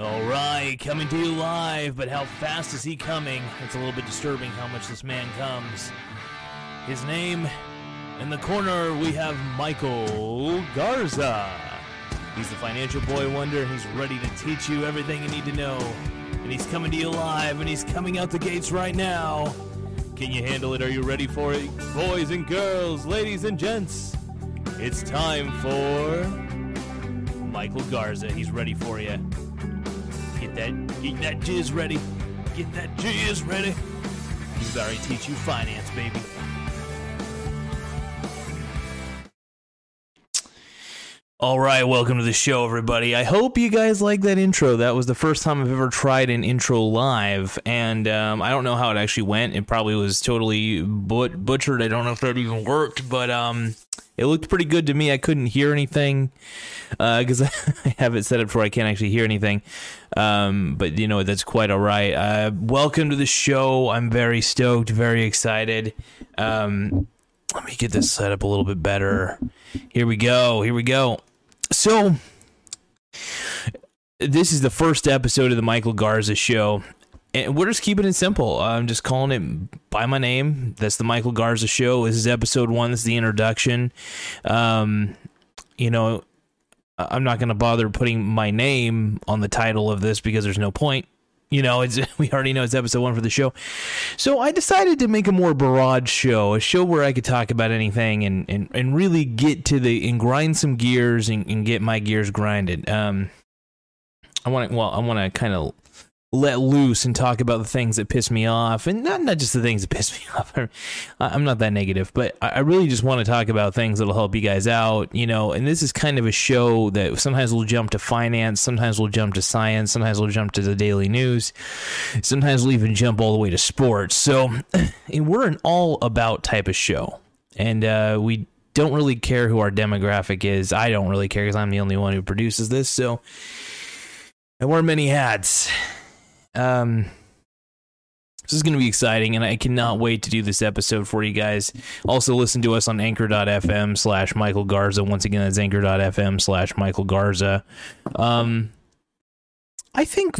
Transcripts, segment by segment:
All right, coming to you live, but how fast is he coming? It's a little bit disturbing how much this man comes. His name in the corner, we have Michael Garza. He's the financial boy wonder, and he's ready to teach you everything you need to know. And he's coming to you live, and he's coming out the gates right now. Can you handle it? Are you ready for it? Boys and girls, ladies and gents, it's time for Michael Garza. He's ready for you. That, get that jizz ready. Get that jizz ready. He's about to teach you finance, baby. All right, welcome to the show, everybody. I hope you guys like that intro. That was the first time I've ever tried an intro live, and um, I don't know how it actually went. It probably was totally but- butchered. I don't know if that even worked, but um, it looked pretty good to me. I couldn't hear anything because I have it set up where I can't actually hear anything. Um, but you know that's quite all right. Uh, welcome to the show. I'm very stoked, very excited. Um, let me get this set up a little bit better. Here we go. Here we go. So, this is the first episode of the Michael Garza show. And we're just keeping it simple. I'm just calling it by my name. That's the Michael Garza show. This is episode one. This is the introduction. Um, you know, I'm not going to bother putting my name on the title of this because there's no point. You know, it's we already know it's episode one for the show. So I decided to make a more broad show, a show where I could talk about anything and, and, and really get to the and grind some gears and, and get my gears grinded. Um, I want to well, I want to kind of let loose and talk about the things that piss me off, and not not just the things that piss me off. I'm not that negative, but I really just want to talk about things that'll help you guys out, you know. And this is kind of a show that sometimes we'll jump to finance, sometimes we'll jump to science, sometimes we'll jump to the daily news, sometimes we'll even jump all the way to sports. So, we're an all about type of show, and uh, we don't really care who our demographic is. I don't really care because I'm the only one who produces this. So, I wear many hats. Um, this is going to be exciting, and I cannot wait to do this episode for you guys. Also, listen to us on anchor.fm slash Michael Garza. Once again, that's anchor.fm slash Michael Garza. Um, I think,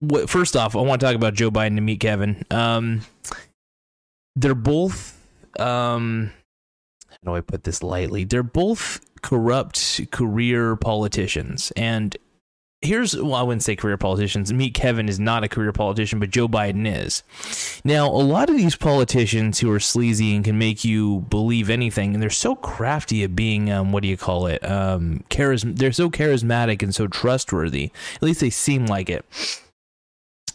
what, first off, I want to talk about Joe Biden and Meet Kevin. Um, they're both, um, how do I put this lightly? They're both corrupt career politicians. And here's well, I wouldn't say career politicians. Meet Kevin is not a career politician, but Joe Biden is. Now, a lot of these politicians who are sleazy and can make you believe anything, and they're so crafty at being um, what do you call it? Um, charism. They're so charismatic and so trustworthy. At least they seem like it.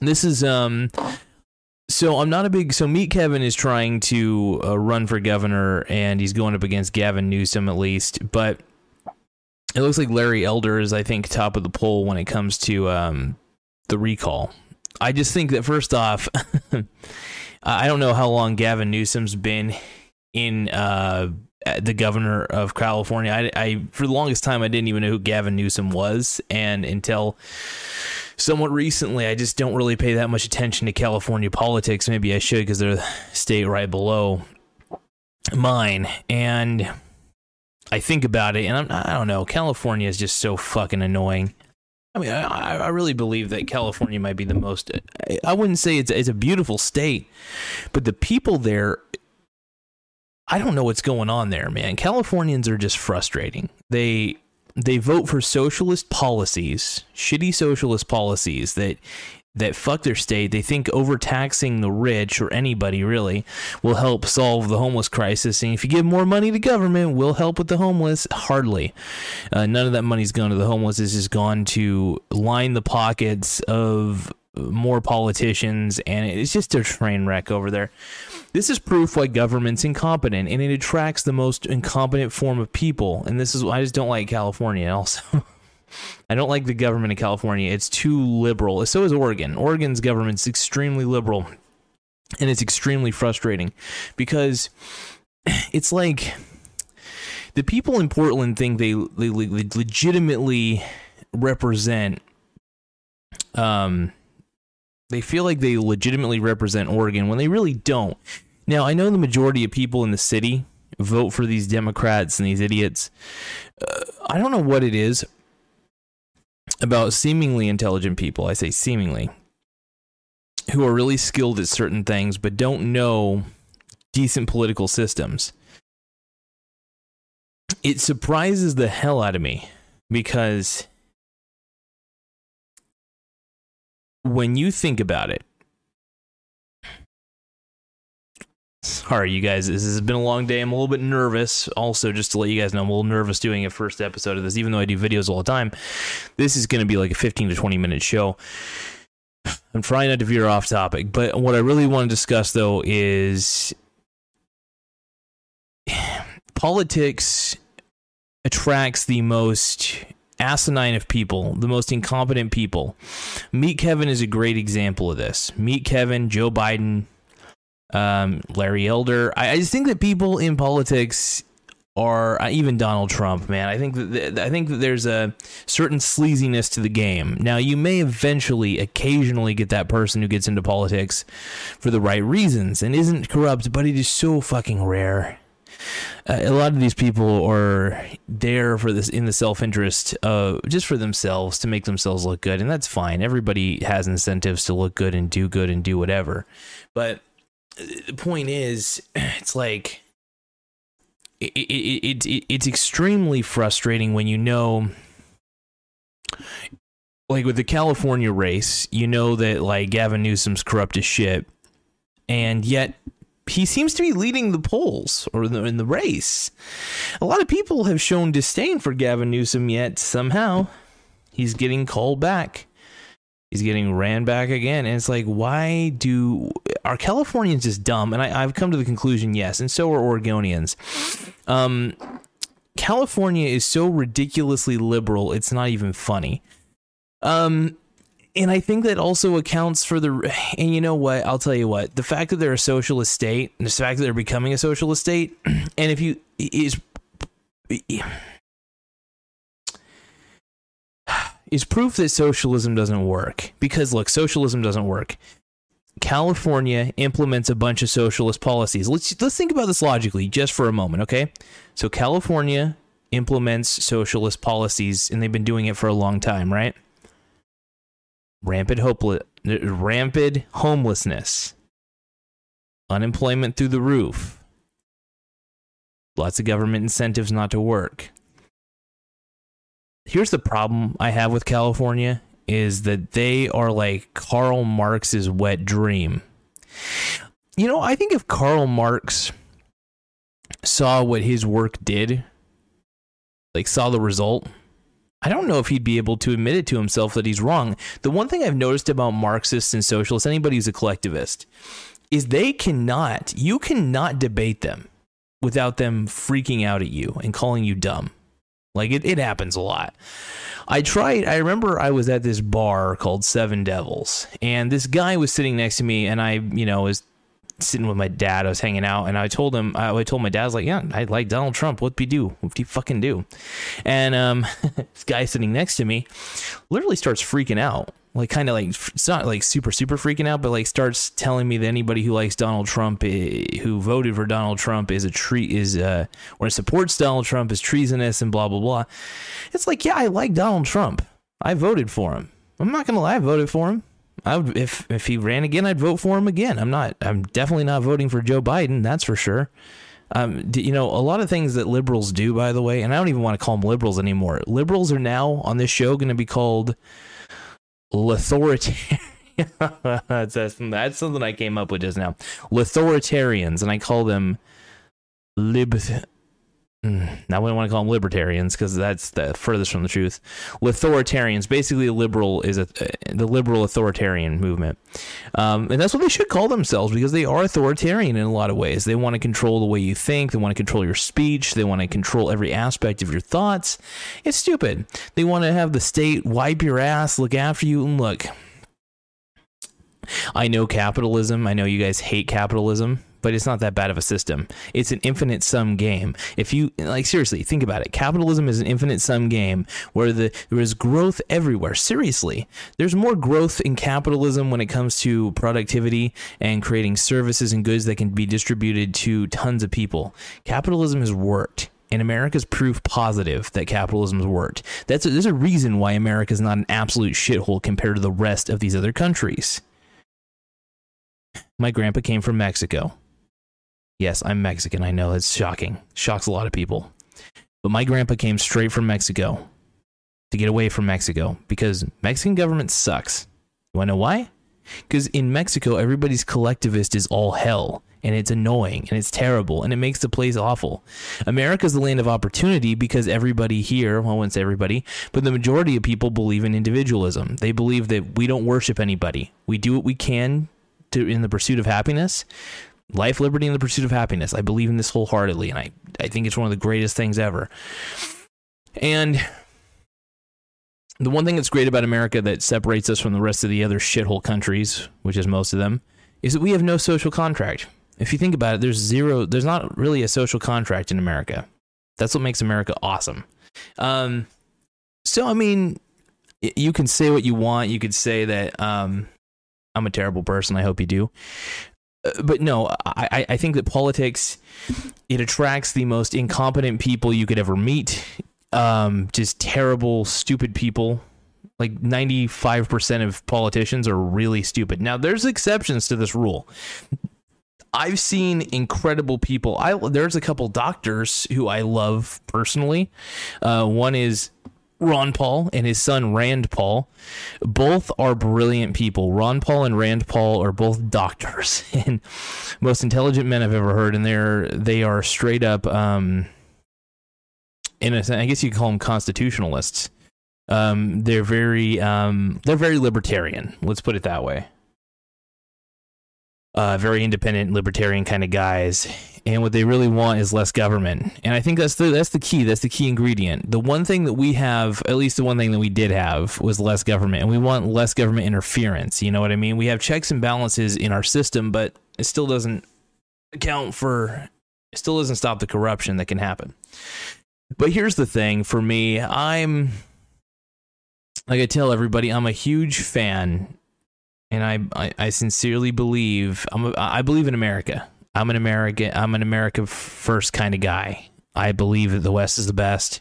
This is um. So I'm not a big. So Meet Kevin is trying to uh, run for governor, and he's going up against Gavin Newsom at least, but it looks like Larry Elder is, I think, top of the poll when it comes to um, the recall. I just think that first off, I don't know how long Gavin Newsom's been in uh, the governor of California. I, I, for the longest time, I didn't even know who Gavin Newsom was, and until somewhat recently, I just don't really pay that much attention to California politics. Maybe I should because they're the state right below mine, and I think about it, and I'm, I don't know. California is just so fucking annoying. I mean, I, I really believe that California might be the most. I, wouldn't say it's it's a beautiful state, but the people there. I don't know what's going on there, man. Californians are just frustrating. They they vote for socialist policies, shitty socialist policies that that fuck their state. They think overtaxing the rich or anybody really will help solve the homeless crisis. And if you give more money to government, will help with the homeless. Hardly. Uh, none of that money's gone to the homeless. It's just gone to line the pockets of more politicians, and it's just a train wreck over there. This is proof why government's incompetent, and it attracts the most incompetent form of people. And this is why I just don't like California. Also, I don't like the government in California. It's too liberal. So is Oregon. Oregon's government's extremely liberal, and it's extremely frustrating because it's like the people in Portland think they, they, they legitimately represent um they feel like they legitimately represent Oregon when they really don't. Now, I know the majority of people in the city vote for these Democrats and these idiots. Uh, I don't know what it is about seemingly intelligent people. I say seemingly, who are really skilled at certain things but don't know decent political systems. It surprises the hell out of me because when you think about it, Sorry, you guys. This has been a long day. I'm a little bit nervous. Also, just to let you guys know, I'm a little nervous doing a first episode of this, even though I do videos all the time. This is going to be like a 15 to 20 minute show. I'm trying not to veer off topic, but what I really want to discuss, though, is politics attracts the most asinine of people, the most incompetent people. Meet Kevin is a great example of this. Meet Kevin, Joe Biden, um, Larry Elder. I, I, just think that people in politics are uh, even Donald Trump, man. I think that I think that there's a certain sleaziness to the game. Now, you may eventually, occasionally, get that person who gets into politics for the right reasons and isn't corrupt, but it is so fucking rare. Uh, a lot of these people are there for this in the self-interest uh just for themselves to make themselves look good and that's fine everybody has incentives to look good and do good and do whatever but the point is, it's like it, it, it, it's extremely frustrating when you know like with the California race, you know that like Gavin Newsom's corrupt as shit, and yet he seems to be leading the polls or the, in the race. A lot of people have shown disdain for Gavin Newsom, yet somehow he's getting called back. He's getting ran back again. And it's like, why do are Californians just dumb? And I, have come to the conclusion, yes, and so are Oregonians. Um, California is so ridiculously liberal, it's not even funny. Um, and I think that also accounts for the. And you know what? I'll tell you what. The fact that they're a socialist state, and the fact that they're becoming a socialist state, and if you is is proof that socialism doesn't work. Because look, socialism doesn't work. California implements a bunch of socialist policies. Let's let's think about this logically just for a moment, okay? So California implements socialist policies and they've been doing it for a long time, right? Rampant hopeless rampant homelessness. Unemployment through the roof. Lots of government incentives not to work here's the problem I have with California is that they are like Karl Marx's wet dream. You know, I think if Karl Marx saw what his work did, like saw the result, I don't know if he'd be able to admit it to himself that he's wrong. The one thing I've noticed about Marxists and socialists, anybody who's a collectivist, is they cannot, you cannot debate them without them freaking out at you and calling you dumb. Like it, it happens a lot. I tried, I remember I was at this bar called Seven Devils, and this guy was sitting next to me, and I, you know, was sitting with my dad. I was hanging out, and I told him, I told my dad, I was like, yeah, I like Donald Trump. What'd he do? What'd he fucking do? And um, this guy sitting next to me literally starts freaking out like kind of like it's not like super super freaking out but like starts telling me that anybody who likes Donald Trump eh, who voted for Donald Trump is a treat is uh or supports Donald Trump is treasonous and blah blah blah. It's like yeah I like Donald Trump. I voted for him. I'm not gonna lie I voted for him. I would if if he ran again I'd vote for him again. I'm not I'm definitely not voting for Joe Biden that's for sure. Um, you know, a lot of things that liberals do, by the way, and I don't even want to call them liberals anymore. Liberals are now on this show going to be called Lauthoritarian. that's, that's something I came up with just now. Lauthoritarians, and I call them lib Mm, now we don't want to call them libertarians because that's the furthest from the truth. Authoritarians, basically, liberal is a, uh, the liberal authoritarian movement, um, and that's what they should call themselves because they are authoritarian in a lot of ways. They want to control the way you think. They want to control your speech. They want to control every aspect of your thoughts. It's stupid. They want to have the state wipe your ass, look after you, and look. I know capitalism. I know you guys hate capitalism but it's not that bad of a system. It's an infinite sum game. If you like seriously think about it, capitalism is an infinite sum game where the there is growth everywhere. Seriously, there's more growth in capitalism when it comes to productivity and creating services and goods that can be distributed to tons of people. Capitalism has worked. And America's proof positive that capitalism's worked. That's a, there's a reason why America is not an absolute shithole compared to the rest of these other countries. My grandpa came from Mexico. Yes, I'm Mexican. I know it's shocking. Shocks a lot of people. But my grandpa came straight from Mexico to get away from Mexico because Mexican government sucks. You want to know why? Because in Mexico, everybody's collectivist is all hell and it's annoying and it's terrible and it makes the place awful. America's the land of opportunity because everybody here, well, I wouldn't say everybody, but the majority of people believe in individualism. They believe that we don't worship anybody. We do what we can to in the pursuit of happiness. Life, liberty, and the pursuit of happiness. I believe in this wholeheartedly, and I, I think it's one of the greatest things ever. And the one thing that's great about America that separates us from the rest of the other shithole countries, which is most of them, is that we have no social contract. If you think about it, there's zero, there's not really a social contract in America. That's what makes America awesome. Um, so, I mean, you can say what you want. You could say that um, I'm a terrible person. I hope you do. Uh, but no, I, I think that politics it attracts the most incompetent people you could ever meet um, just terrible, stupid people. Like 95% of politicians are really stupid. Now, there's exceptions to this rule. I've seen incredible people. I there's a couple doctors who I love personally. Uh, one is Ron Paul and his son Rand Paul. Both are brilliant people. Ron Paul and Rand Paul are both doctors and most intelligent men I've ever heard. And they're they are straight up um, in a sense, I guess you could call them constitutionalists. Um, they're very um, they're very libertarian. Let's put it that way. Uh, very independent, libertarian kind of guys, and what they really want is less government. And I think that's the that's the key. That's the key ingredient. The one thing that we have, at least the one thing that we did have, was less government, and we want less government interference. You know what I mean? We have checks and balances in our system, but it still doesn't account for. It still doesn't stop the corruption that can happen. But here's the thing for me, I'm like I tell everybody, I'm a huge fan, and I I, I sincerely believe I'm I believe in America. I'm an American. I'm an America first kind of guy. I believe that the West is the best.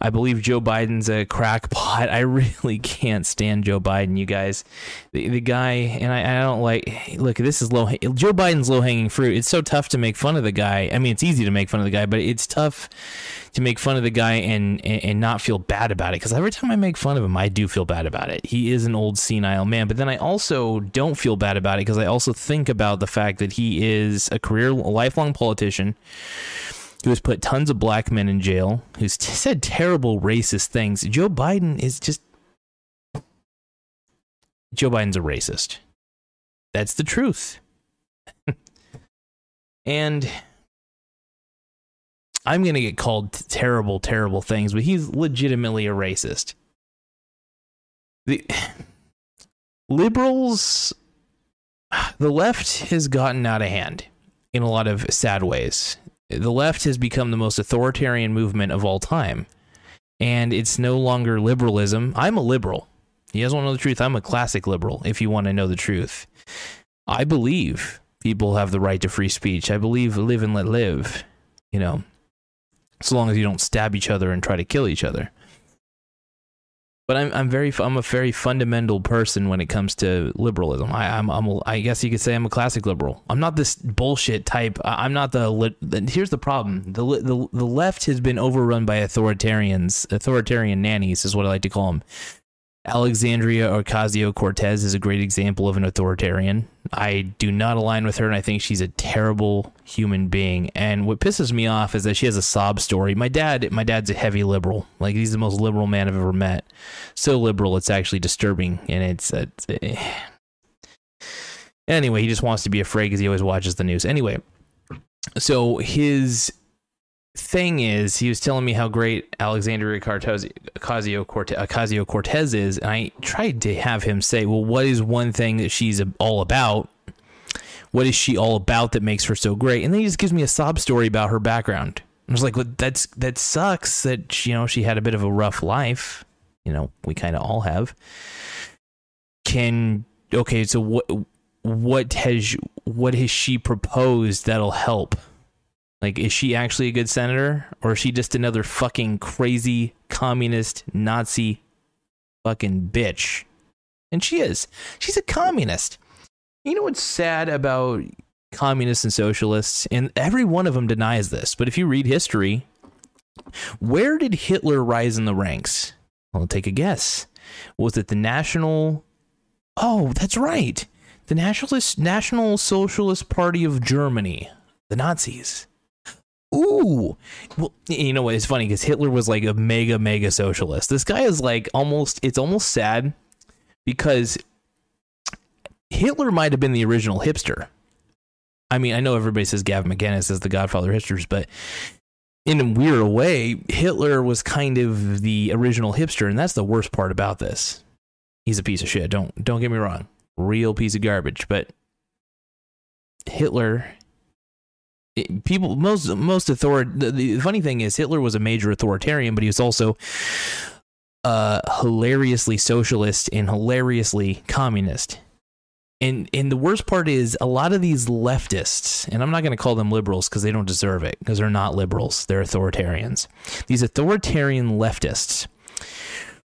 I believe Joe Biden's a crackpot. I really can't stand Joe Biden, you guys. The, the guy, and I, I don't like. Look, this is low. Joe Biden's low hanging fruit. It's so tough to make fun of the guy. I mean, it's easy to make fun of the guy, but it's tough to make fun of the guy and and, and not feel bad about it. Because every time I make fun of him, I do feel bad about it. He is an old senile man, but then I also don't feel bad about it because I also think about the fact that he is a career, a lifelong politician who has put tons of black men in jail, who's t- said terrible racist things. Joe Biden is just. Joe Biden's a racist. That's the truth. and I'm going to get called terrible, terrible things, but he's legitimately a racist. The liberals, the left has gotten out of hand in a lot of sad ways the left has become the most authoritarian movement of all time. And it's no longer liberalism. I'm a liberal. You guys want to know the truth? I'm a classic liberal, if you want to know the truth. I believe people have the right to free speech. I believe live and let live, you know, so long as you don't stab each other and try to kill each other but I'm I'm very I'm a very fundamental person when it comes to liberalism. I, I'm I'm a, I guess you could say I'm a classic liberal. I'm not this bullshit type. I'm not the. Here's the problem: the the the left has been overrun by authoritarians, authoritarian nannies is what I like to call them. Alexandria Ocasio Cortez is a great example of an authoritarian. I do not align with her, and I think she's a terrible human being. And what pisses me off is that she has a sob story. My dad, my dad's a heavy liberal. Like he's the most liberal man I've ever met. So liberal, it's actually disturbing, and it's. it's eh. Anyway, he just wants to be afraid because he always watches the news. Anyway, so his thing is, he was telling me how great Alexandria Ocasio Cortez is, and I tried to have him say, "Well, what is one thing that she's all about? What is she all about that makes her so great?" And then he just gives me a sob story about her background. I was like, well, "That's that sucks that you know she had a bit of a rough life. You know, we kind of all have." Can okay, so what? What has what has she proposed that'll help? Like, is she actually a good senator, or is she just another fucking crazy communist Nazi fucking bitch? And she is. She's a communist. You know what's sad about communists and socialists? And every one of them denies this. But if you read history, where did Hitler rise in the ranks? I'll take a guess. Was it the National? Oh, that's right. The Nationalist National Socialist Party of Germany, the Nazis. Ooh, well, you know what? It's funny because Hitler was like a mega, mega socialist. This guy is like almost. It's almost sad because Hitler might have been the original hipster. I mean, I know everybody says Gavin McInnes is the godfather of hipsters, but in a weird way, Hitler was kind of the original hipster, and that's the worst part about this. He's a piece of shit. Don't don't get me wrong, real piece of garbage. But Hitler, people most most author. The, the funny thing is, Hitler was a major authoritarian, but he was also uh, hilariously socialist and hilariously communist and and the worst part is a lot of these leftists and i'm not going to call them liberals because they don't deserve it because they're not liberals they're authoritarians these authoritarian leftists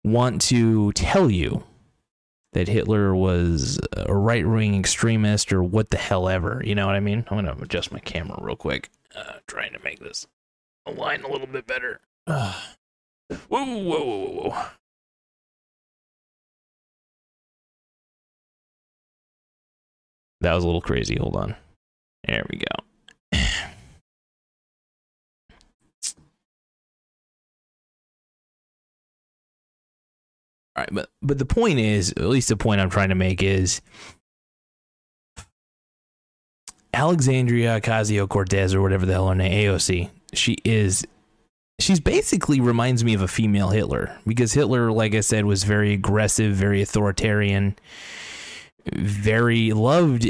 want to tell you that hitler was a right-wing extremist or what the hell ever you know what i mean i'm going to adjust my camera real quick uh, trying to make this align a little bit better uh, whoa whoa whoa whoa That was a little crazy. Hold on. There we go. Right, but but the point is, at least the point I'm trying to make is Alexandria Ocasio Cortez or whatever the hell her name, AOC. She is she's basically reminds me of a female Hitler because Hitler, like I said, was very aggressive, very authoritarian very loved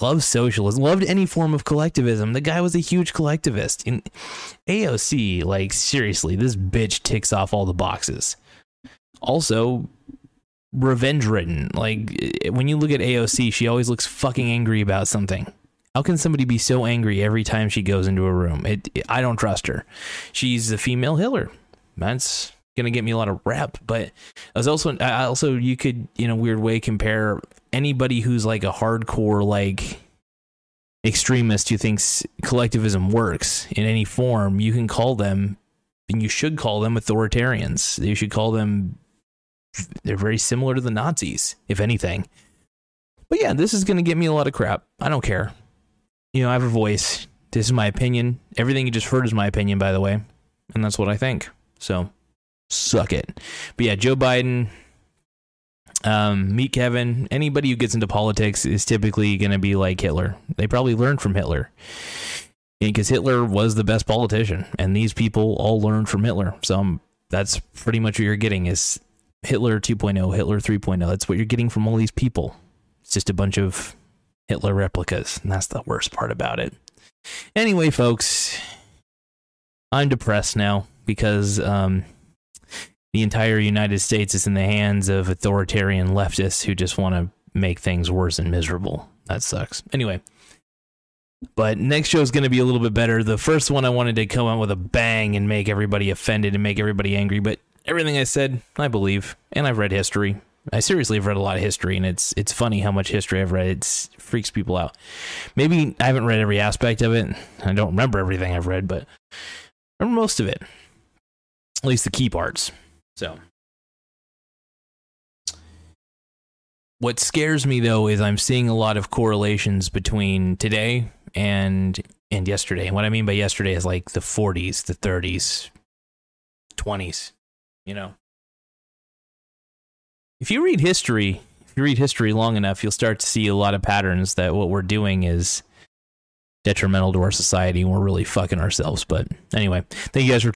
loved socialism, loved any form of collectivism. The guy was a huge collectivist. In AOC, like seriously, this bitch ticks off all the boxes. Also, revenge ridden. Like eh, when you look at AOC, she always looks fucking angry about something. How can somebody be so angry every time she goes into a room? It, it I don't trust her. She's a female Hitler. That's gonna get me a lot of rep. But as also, I also you could in a weird way compare anybody who's like a hardcore like extremist who thinks collectivism works in any form. You can call them, and you should call them authoritarians. You should call them. They're very similar to the Nazis, if anything. But yeah, this is gonna get me a lot of crap. I don't care. You know, I have a voice. This is my opinion. Everything you just heard is my opinion, by the way. And that's what I think. So suck it. But yeah, Joe Biden, um, meet Kevin. Anybody who gets into politics is typically going to be like Hitler. They probably learned from Hitler because Hitler was the best politician, and these people all learned from Hitler. So um, that's pretty much what you're getting is Hitler 2.0, Hitler 3.0. That's what you're getting from all these people. It's just a bunch of Hitler replicas, and that's the worst part about it. Anyway, folks, I'm depressed now because um, the entire United States is in the hands of authoritarian leftists who just want to make things worse and miserable. That sucks. Anyway, but next show is going to be a little bit better. The first one I wanted to come out with a bang and make everybody offended and make everybody angry, but everything I said, I believe, and I've read history. I seriously have read a lot of history, and it's it's funny how much history I've read. It freaks people out. Maybe I haven't read every aspect of it. I don't remember everything I've read, but I remember most of it, at least the key parts. So, what scares me though is I'm seeing a lot of correlations between today and and yesterday. And what I mean by yesterday is like the 40s, the 30s, 20s, you know. If you read history, if you read history long enough, you'll start to see a lot of patterns that what we're doing is detrimental to our society and we're really fucking ourselves. But anyway, thank you guys for